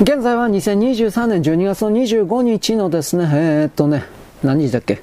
現在は2023年12月の25日のですね、えー、っとね、何日だっけ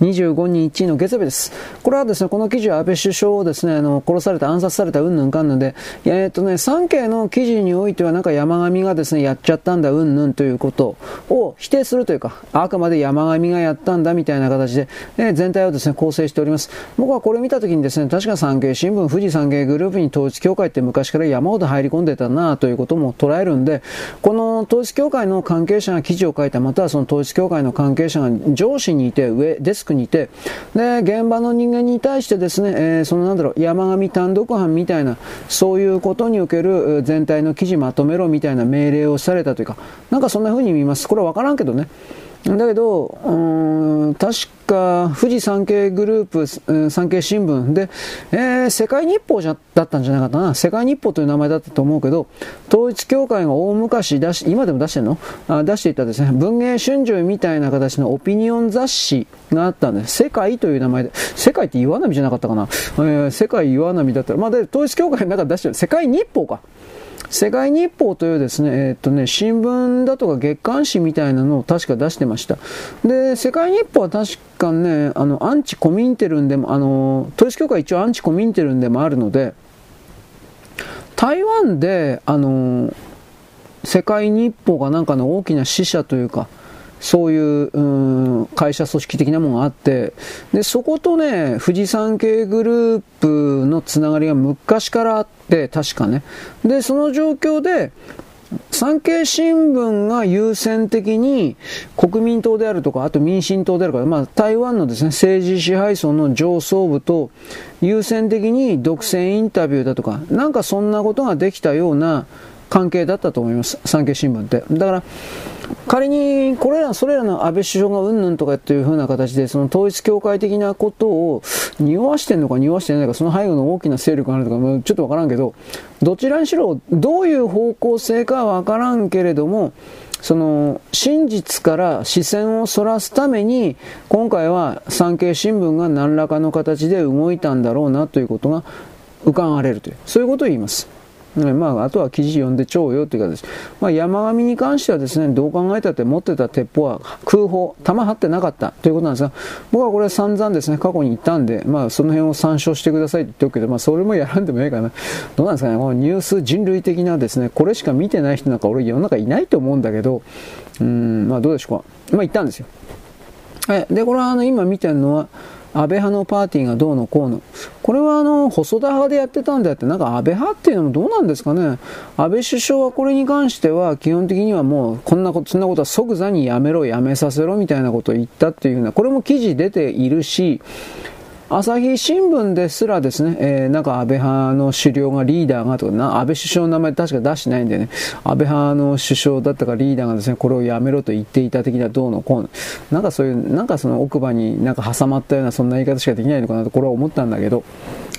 ?25 日の月曜日です。これはですね、この記事は安倍首相をですね、あの、殺された、暗殺された、うんぬんかんぬんで、え、っとね、産経の記事においてはなんか山上がですね、やっちゃったんだ、うんぬんということを否定するというか、あくまで山上がやったんだみたいな形で、えー、全体をですね、構成しております。僕はこれ見たときにですね、確か産経新聞、富士産経グループに統一協会って昔から山ほど入り込んでたなということも捉えるんで、この統一協会の関係者が記事を書いた、またはその統一協会の関係者が上司にいて、上、デスクにいて、で、現場の人間に対してですね、えー、そのなんだろう、山上単独犯みたいな、そういうことにおける全体の記事まとめろみたいな命令をされたというか、なんかそんな風に見ます。これわからんけどね。だけど、うん、確か、富士産経グループ、産経新聞で、えー、世界日報じゃだったんじゃなかったな。世界日報という名前だったと思うけど、統一教会が大昔出し、今でも出してんの？あ出していたですね、文芸春秋みたいな形のオピニオン雑誌があったんです。世界という名前で、世界って岩波じゃなかったかな？えー、世界岩波だったら、まあ、で、統一教会の中で出してる、世界日報か。世界日報というですね、えー、っとね、新聞だとか月刊誌みたいなのを確か出してました。で、世界日報は確かね、あの、アンチコミンテルンでも、あの、統一教会一応アンチコミンテルンでもあるので、台湾で、あの、世界日報がなんかの大きな死者というか、そういう、うん、会社組織的なものがあって、で、そことね、富士山系グループのつながりが昔からあって、確かね。で、その状況で、産経新聞が優先的に国民党であるとか、あと民進党であるとか、まあ、台湾のですね、政治支配層の上層部と優先的に独占インタビューだとか、なんかそんなことができたような関係だったと思います、産経新聞って。だから、仮にこれら、それらの安倍首相がうんぬんとかっていう風な形で、その統一教会的なことを匂わしてんのか匂わしてないのか、その背後の大きな勢力があるとか、ちょっとわからんけど、どちらにしろ、どういう方向性かはわからんけれども、その真実から視線をそらすために今回は産経新聞が何らかの形で動いたんだろうなということが伺われるというそういうことを言います。まあ、あとは記事読んでちょうよという形、まあ、山上に関してはですね、どう考えたって持ってた鉄砲は空砲、弾張ってなかったということなんですが、僕はこれ散々ですね、過去に言ったんで、まあ、その辺を参照してくださいって言っておくけど、まあ、それもやらんでもいいかな。どうなんですかね、このニュース人類的なですね、これしか見てない人なんか俺世の中いないと思うんだけど、うん、まあどうでしょうか。まあ言ったんですよ。はい。で、これはあの、今見てるのは、安倍派のパーティーがどうのこうの。これはあの、細田派でやってたんであって、なんか安倍派っていうのもどうなんですかね。安倍首相はこれに関しては、基本的にはもう、こんなこと、そんなことは即座にやめろ、やめさせろ、みたいなことを言ったっていうふうな、これも記事出ているし、朝日新聞ですらですね、えー、なんか安倍派の首領がリーダーがとか、な安倍首相の名前確か出してないんでね、安倍派の首相だったかリーダーがですね、これをやめろと言っていた的などうのこうの、なんかそういう、なんかその奥歯になんか挟まったようなそんな言い方しかできないのかなと、これは思ったんだけど、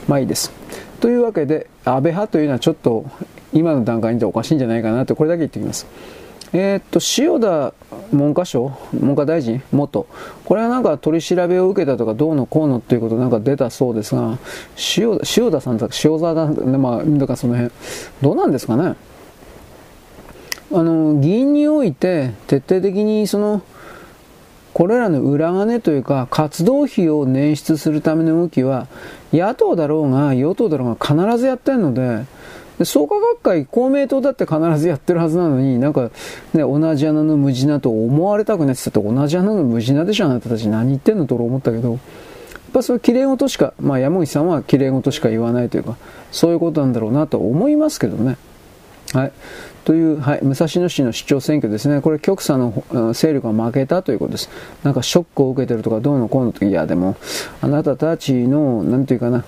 まあいいです。というわけで、安倍派というのはちょっと今の段階にておかしいんじゃないかなと、これだけ言っておきます。えー、っと、塩田文科省文科大臣？元。これはなんか取り調べを受けたとかどうのこうのっていうことなんか出たそうですが、塩田塩田さんだ塩沢だ、まあ、だからその辺、どうなんですかね？あの、議員において徹底的にその、これらの裏金というか活動費を捻出するための動きは野党だろうが与党だろうが必ずやってるのでで創価学会、公明党だって必ずやってるはずなのに、なんか、ね、同じ穴の無地なと思われたくないって言って同じ穴の無地なでしょ、あなたたち何言ってんのと俺思ったけど、やっぱそういう綺麗事しか、まあ山口さんは綺麗事しか言わないというか、そういうことなんだろうなと思いますけどね。はい。という、はい、武蔵野市の市長選挙ですね。これ、極左の勢力が負けたということです。なんかショックを受けてるとか、どうのこうのといや、でも、あなたたちの、なんていうかな、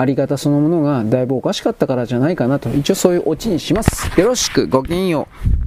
あり方そのものがだいぶおかしかったからじゃないかなと、一応そういうオチにします。よろしく、ごきげんよう。